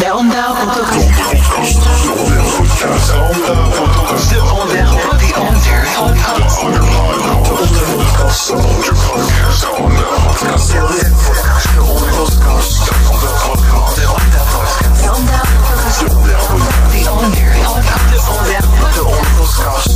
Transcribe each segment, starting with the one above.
de Onda down down Onda Podcast. De Onda down down Onda Podcast. De Onda down down Onda Podcast. De Onda down down Onda Podcast. De Onda down down Onda Podcast. De Onda down down Onda Podcast. De Onda down down Onda Podcast.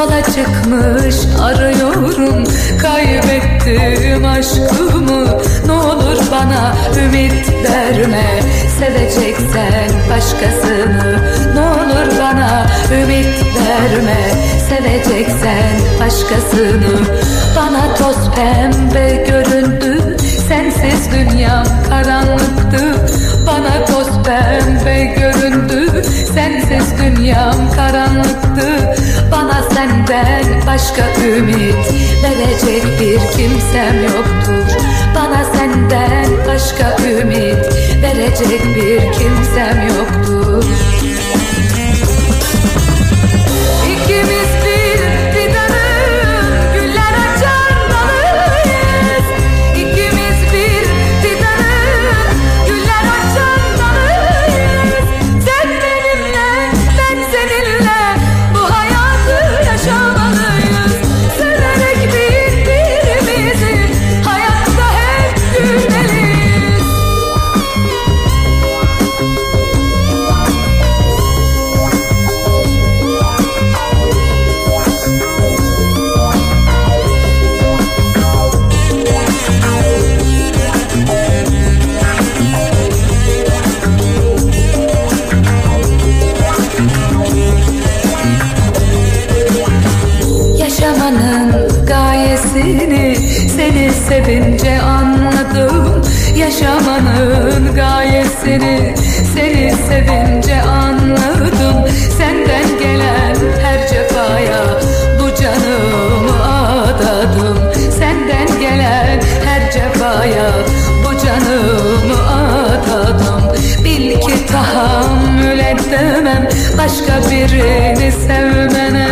yola çıkmış arıyorum Kaybettim aşkımı ne olur bana ümit verme Seveceksen başkasını ne olur bana ümit verme Seveceksen başkasını bana toz pembe göründü Sensiz dünya karanlıktı Bana toz pembe göründü Sensiz dünya karanlıktı bana senden başka ümit verecek bir kimsem yoktur Bana senden başka ümit verecek bir kimsem yoktur İkimiz başka birini sevmene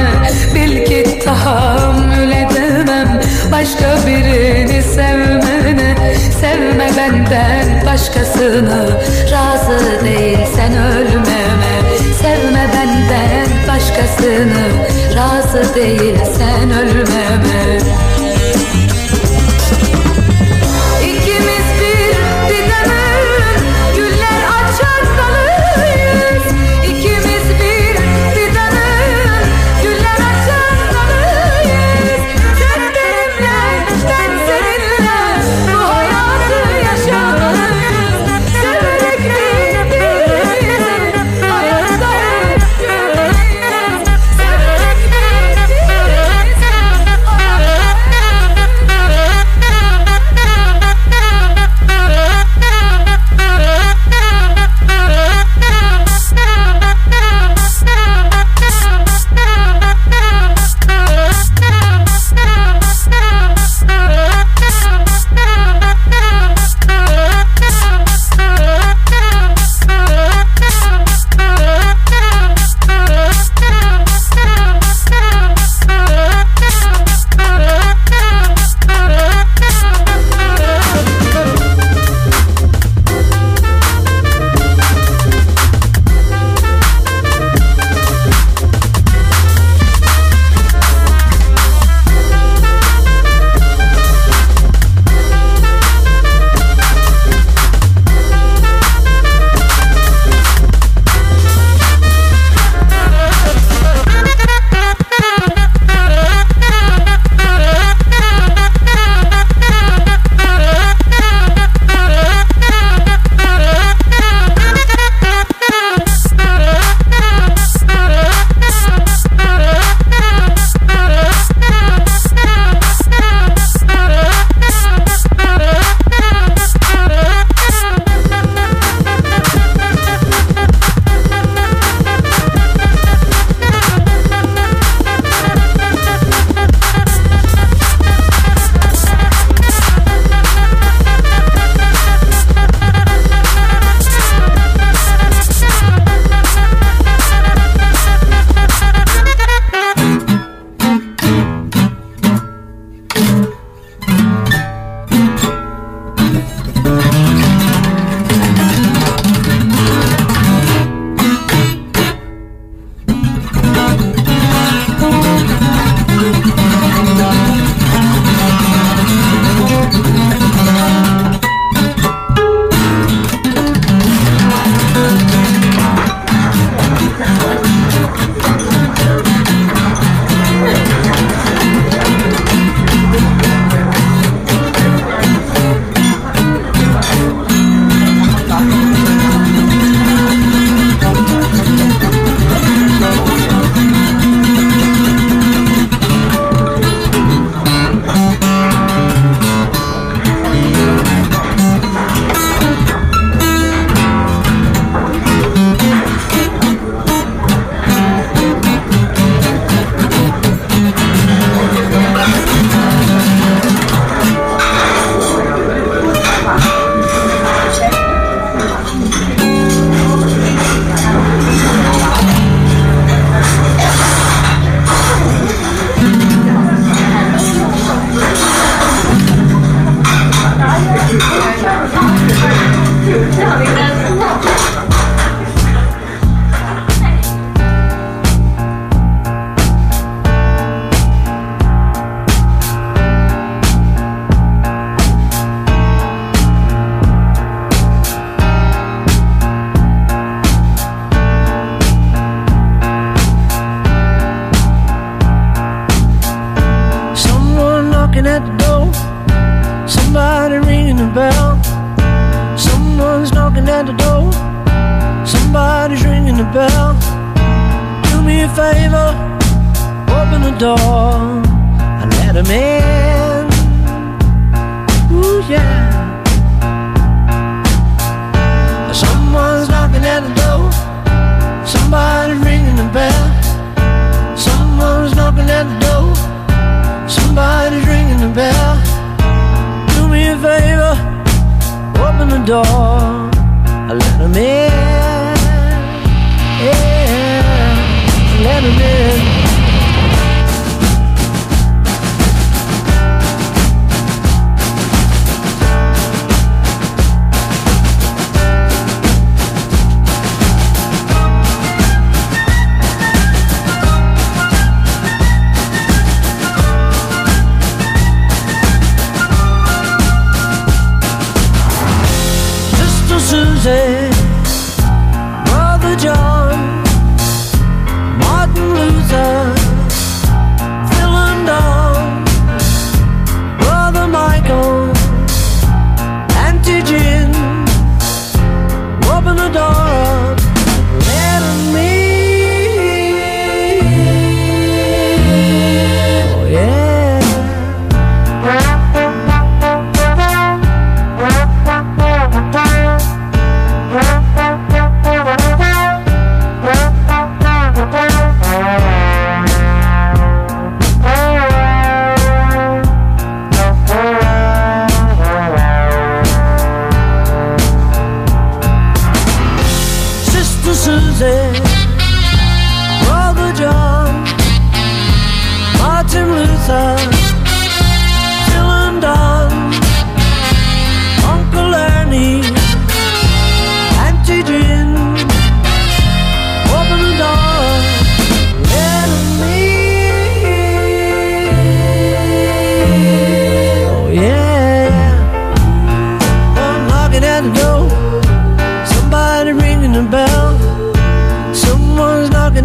Bil ki tahammül edemem başka birini sevmene Sevme benden başkasını razı değil sen ölmeme Sevme benden başkasını razı değil sen ölmeme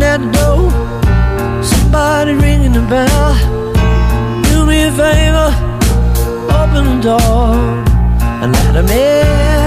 At the door. Somebody ringing the bell. Do me a favor, open the door and let him in.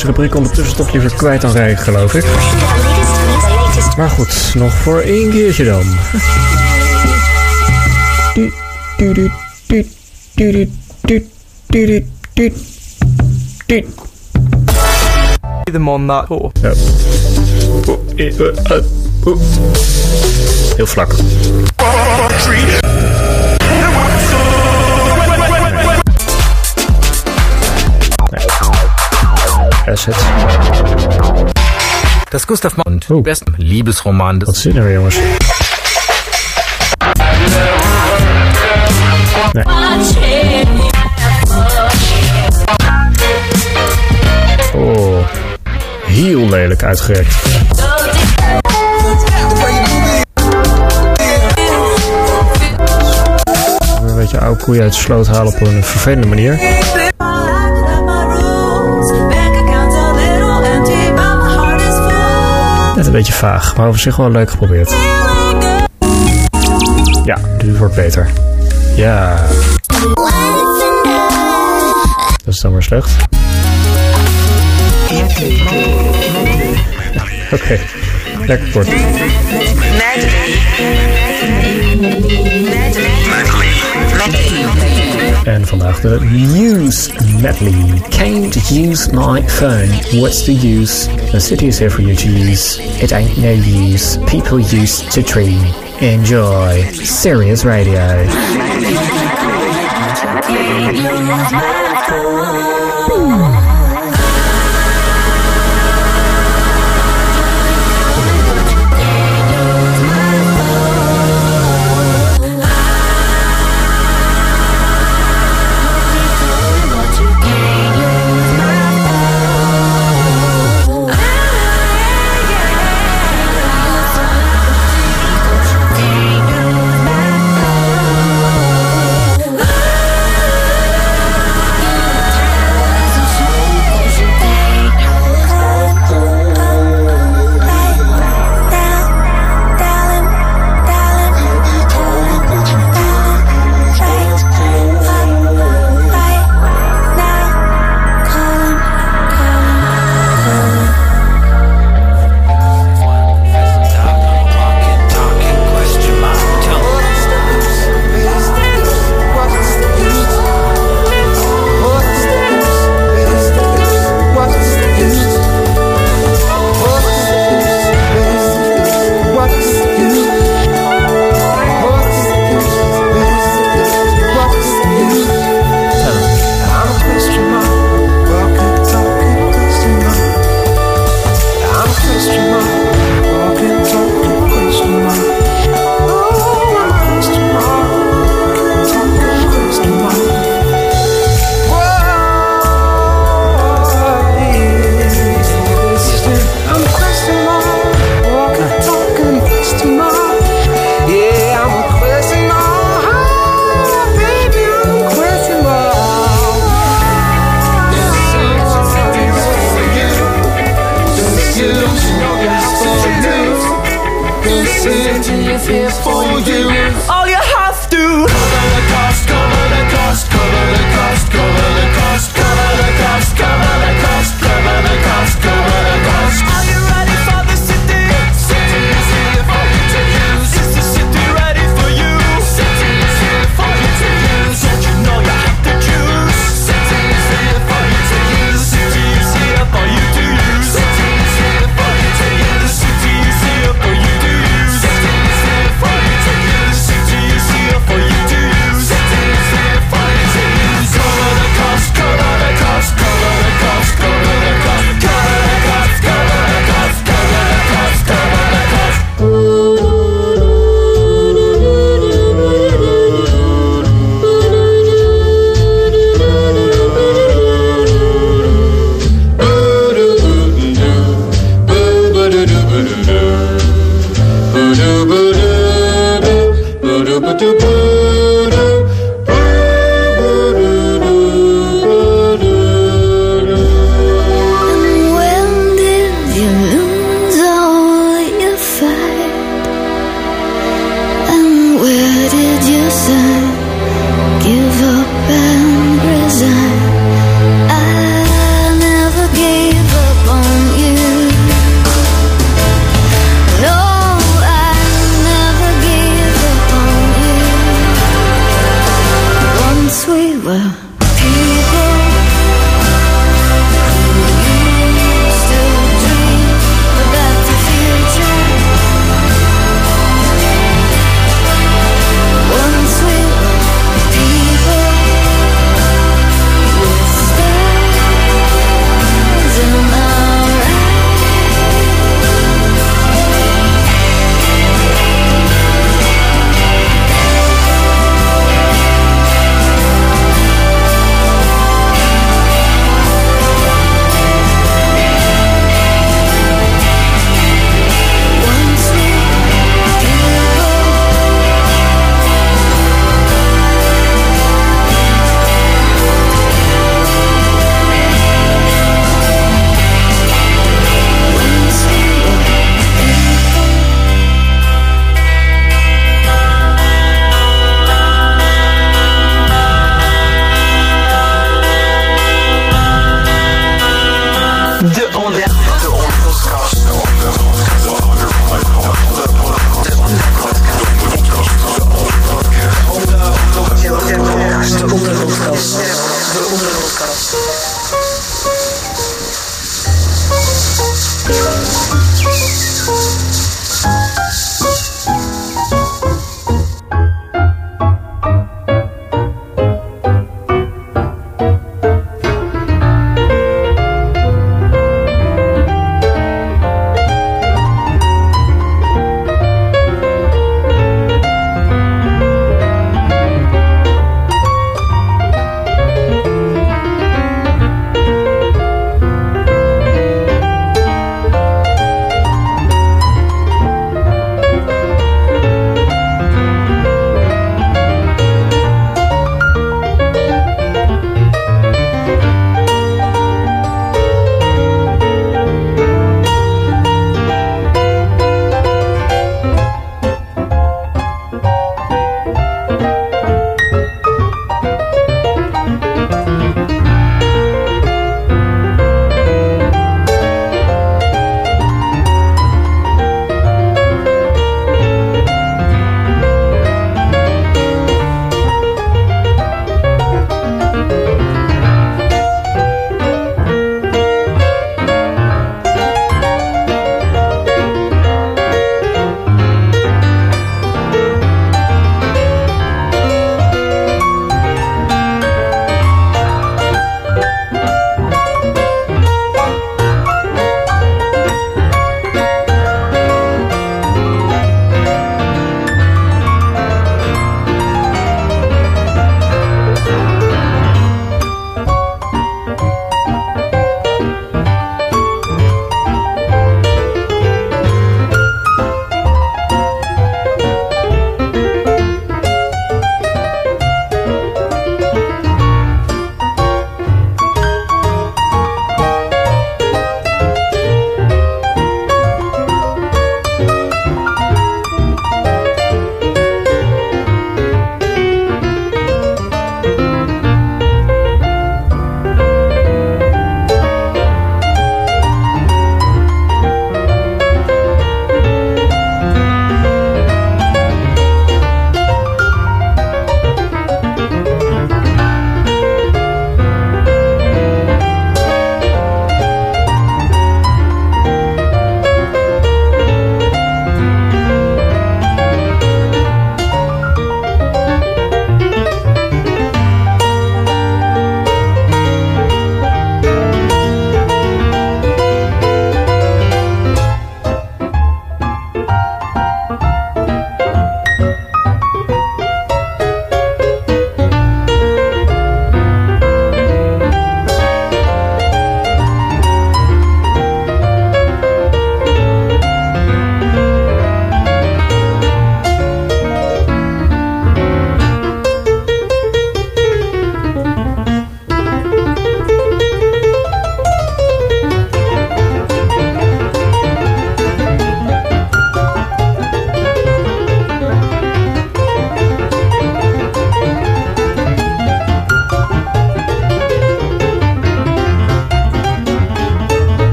deze rubriek ondertussen toch liever kwijt dan rijk, geloof ik. Maar goed, nog voor één keertje dan. de de Heel vlak. Asset. Das Gustav Mann und oh. besten Liebesroman des. jongens? Oh, heel lelijk uitgerekt. Een beetje oude koeien uit de sloot halen op een vervelende manier. Net een beetje vaag, maar op zich wel leuk geprobeerd. Ja, dit wordt beter. Ja. Dat is dan maar slecht. Oké, lekker kort. En vandaag de use medley. Can't use my phone. What's the use? The city is here for you to use. It ain't no use. People used to dream. Enjoy. Serious radio. Ooh.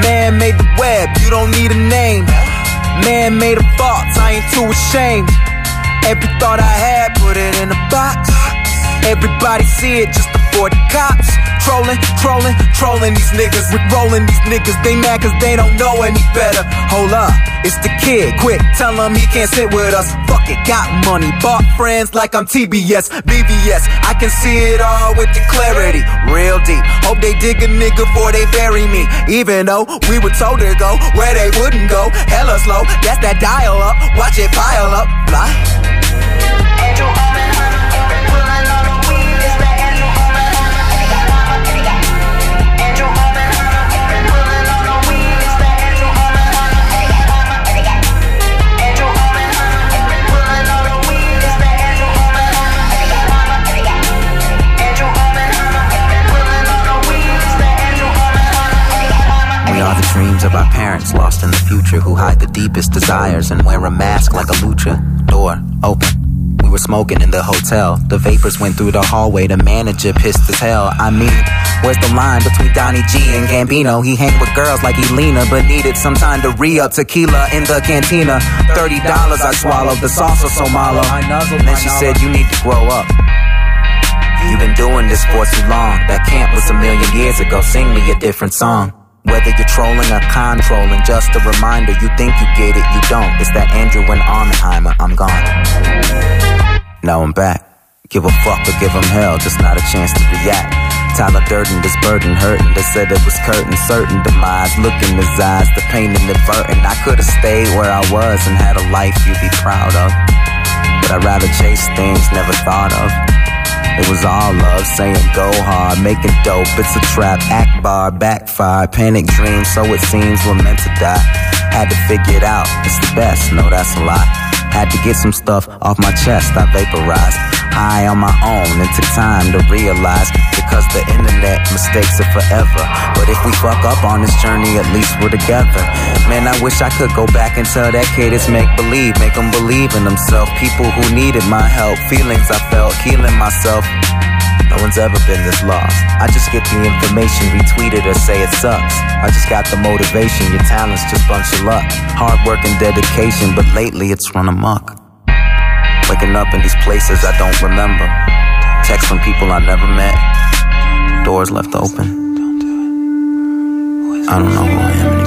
Man made the web, you don't need a name. Man made the faults, I ain't too ashamed. Every thought I had, put it in a box. Everybody see it just before the cops. Trolling, trolling, trolling these niggas. With rolling these niggas, they mad cause they don't know any better. Hold up, it's the kid. Quick, tell him he can't sit with us. Fuck it, got money. Bought friends like I'm TBS, BBS. I can see it all with the clarity. Real deep. Hope they dig a nigga before they bury me. Even though we were told to go where they wouldn't go. Hella slow, that's that dial up. Watch it pile up. Fly. dreams of our parents lost in the future who hide the deepest desires and wear a mask like a lucha. Door open. We were smoking in the hotel. The vapors went through the hallway. The manager pissed as hell. I mean, Where's the line between Donnie G and Gambino? He hang with girls like Elena, but needed some time to re-up tequila in the cantina. Thirty dollars I swallowed, the salsa so malo. And then she said, you need to grow up. You've been doing this for too long. That camp was a million years ago. Sing me a different song. Whether you're trolling or controlling, just a reminder you think you get it, you don't. It's that Andrew and Auernheimer, I'm gone. Now I'm back. Give a fuck or give them hell, just not a chance to react. Tyler Durden, this burden hurting. They said it was curtain, certain demise. Look in his eyes, the pain and the burden. I could've stayed where I was and had a life you'd be proud of. But I'd rather chase things never thought of. It was all love, saying go hard, making dope. It's a trap, act bar, backfire, panic dream. So it seems we're meant to die. Had to figure it out. It's the best. No, that's a lie. Had to get some stuff off my chest. I vaporized high on my own and took time to realize because the internet mistakes are forever. But if we fuck up on this journey, at least we're together. Man, I wish I could go back and tell that kid it's make believe, make them believe in themselves. People who needed my help, feelings I felt, healing myself. No one's ever been this lost. I just get the information, retweet it, or say it sucks. I just got the motivation, your talent's just bunch of luck. Hard work and dedication, but lately it's run amok. Waking up in these places I don't remember. Text from people I never met. Doors left open. I don't know who I am anymore.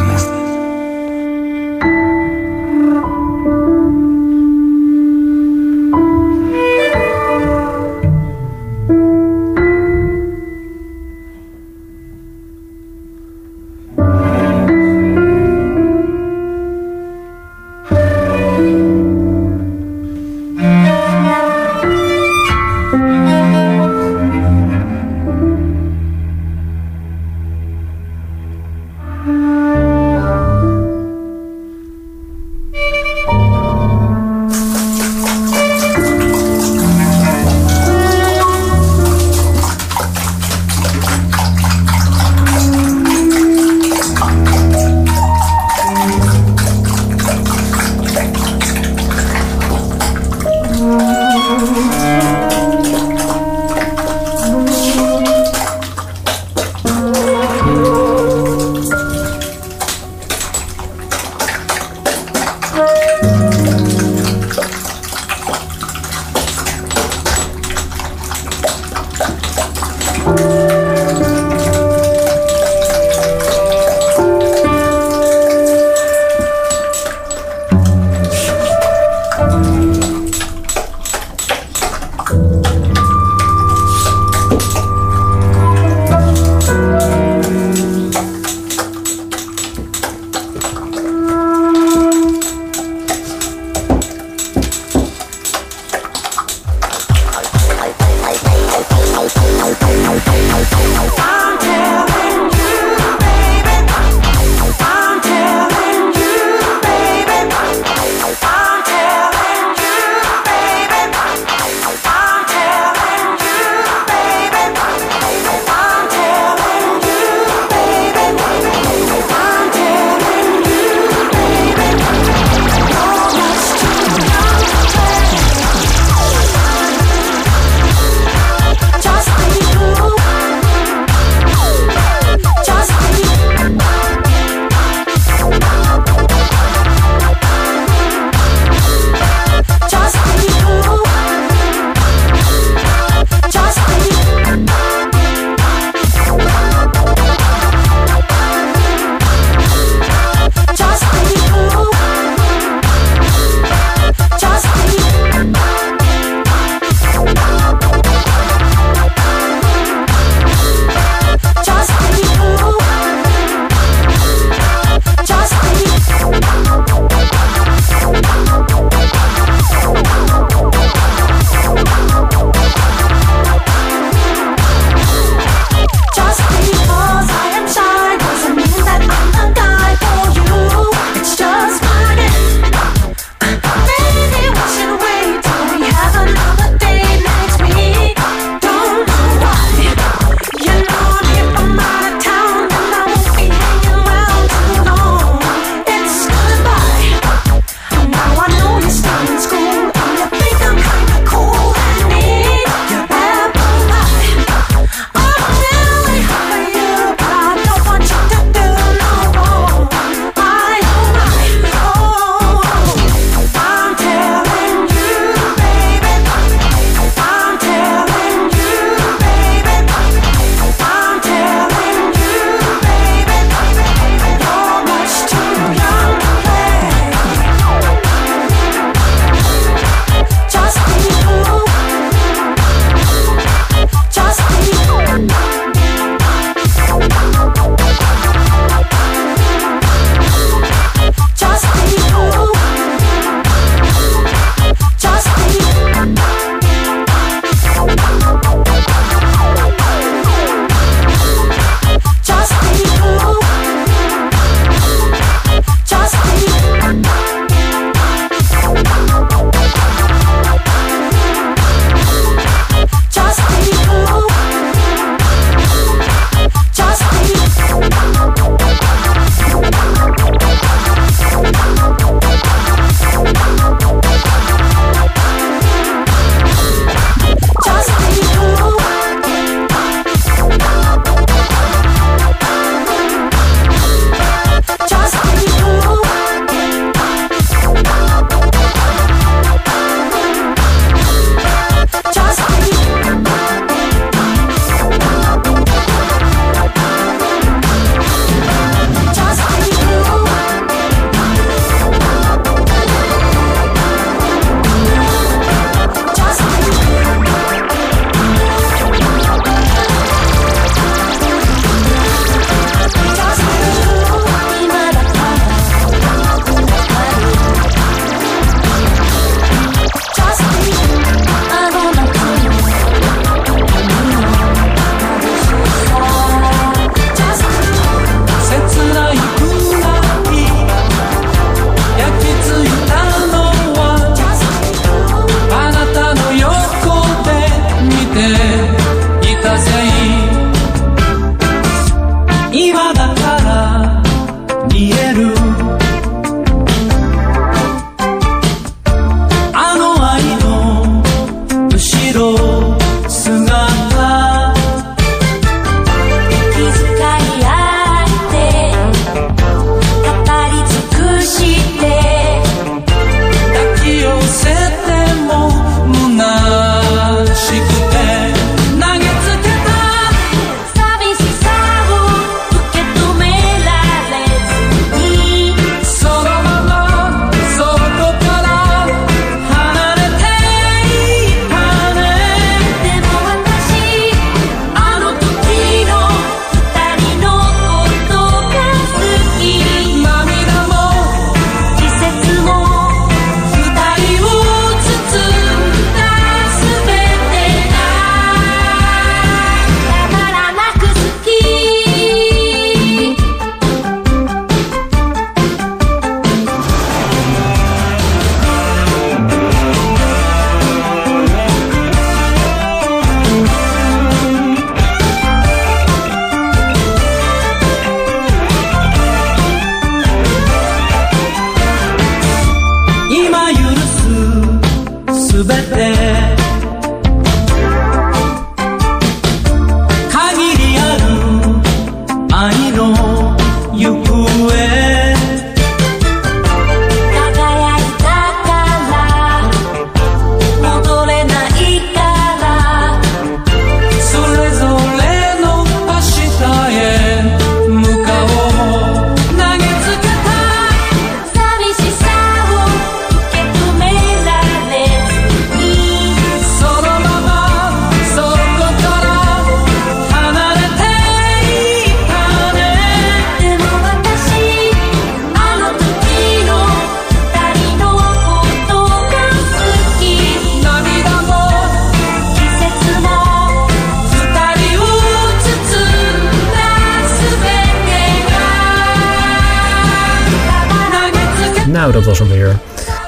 Nou, dat was hem weer.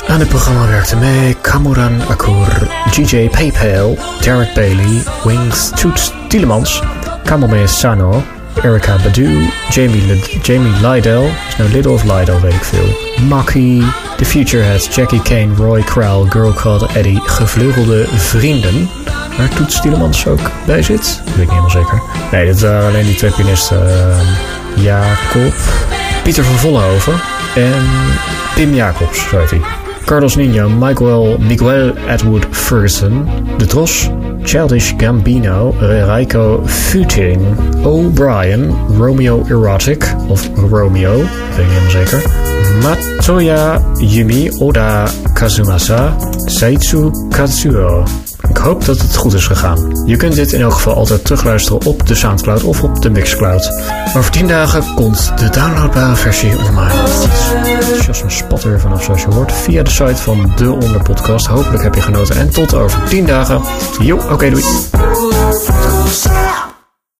Aan het programma werkten mee Kamuran Akur, GJ Paypal, Derek Bailey, Wings Toets Tielemans, Kamome Sano, Erica Badu, Jamie, Jamie Lydell, is nou Little of Lydell weet ik veel, Maki, The Future Has, Jackie Kane, Roy Crowell, Girl Called Eddie, Gevleugelde Vrienden, waar Toets Tielemans ook bij zit, weet ik niet helemaal zeker. Nee, dat waren alleen die twee pianisten, ehm, Jacob, Pieter van Vollenhoven en Tim Jacobs, schrijft hij. Carlos Nino, Michael, Miguel Edward Ferguson, De Tros, Childish Gambino, Reiko Futing, O'Brien, Romeo Erotic, of Romeo, weet ik helemaal zeker. Matoya Yumi Oda Kazumasa, Seitsu Kazuo. Ik hoop dat het goed is gegaan. Je kunt dit in elk geval altijd terugluisteren op de Soundcloud of op de Mixcloud. Over 10 dagen komt de downloadbare versie online. Jos een spatter vanaf zoals je hoort via de site van De Onderpodcast. Hopelijk heb je genoten en tot over 10 dagen. Jo, oké doei.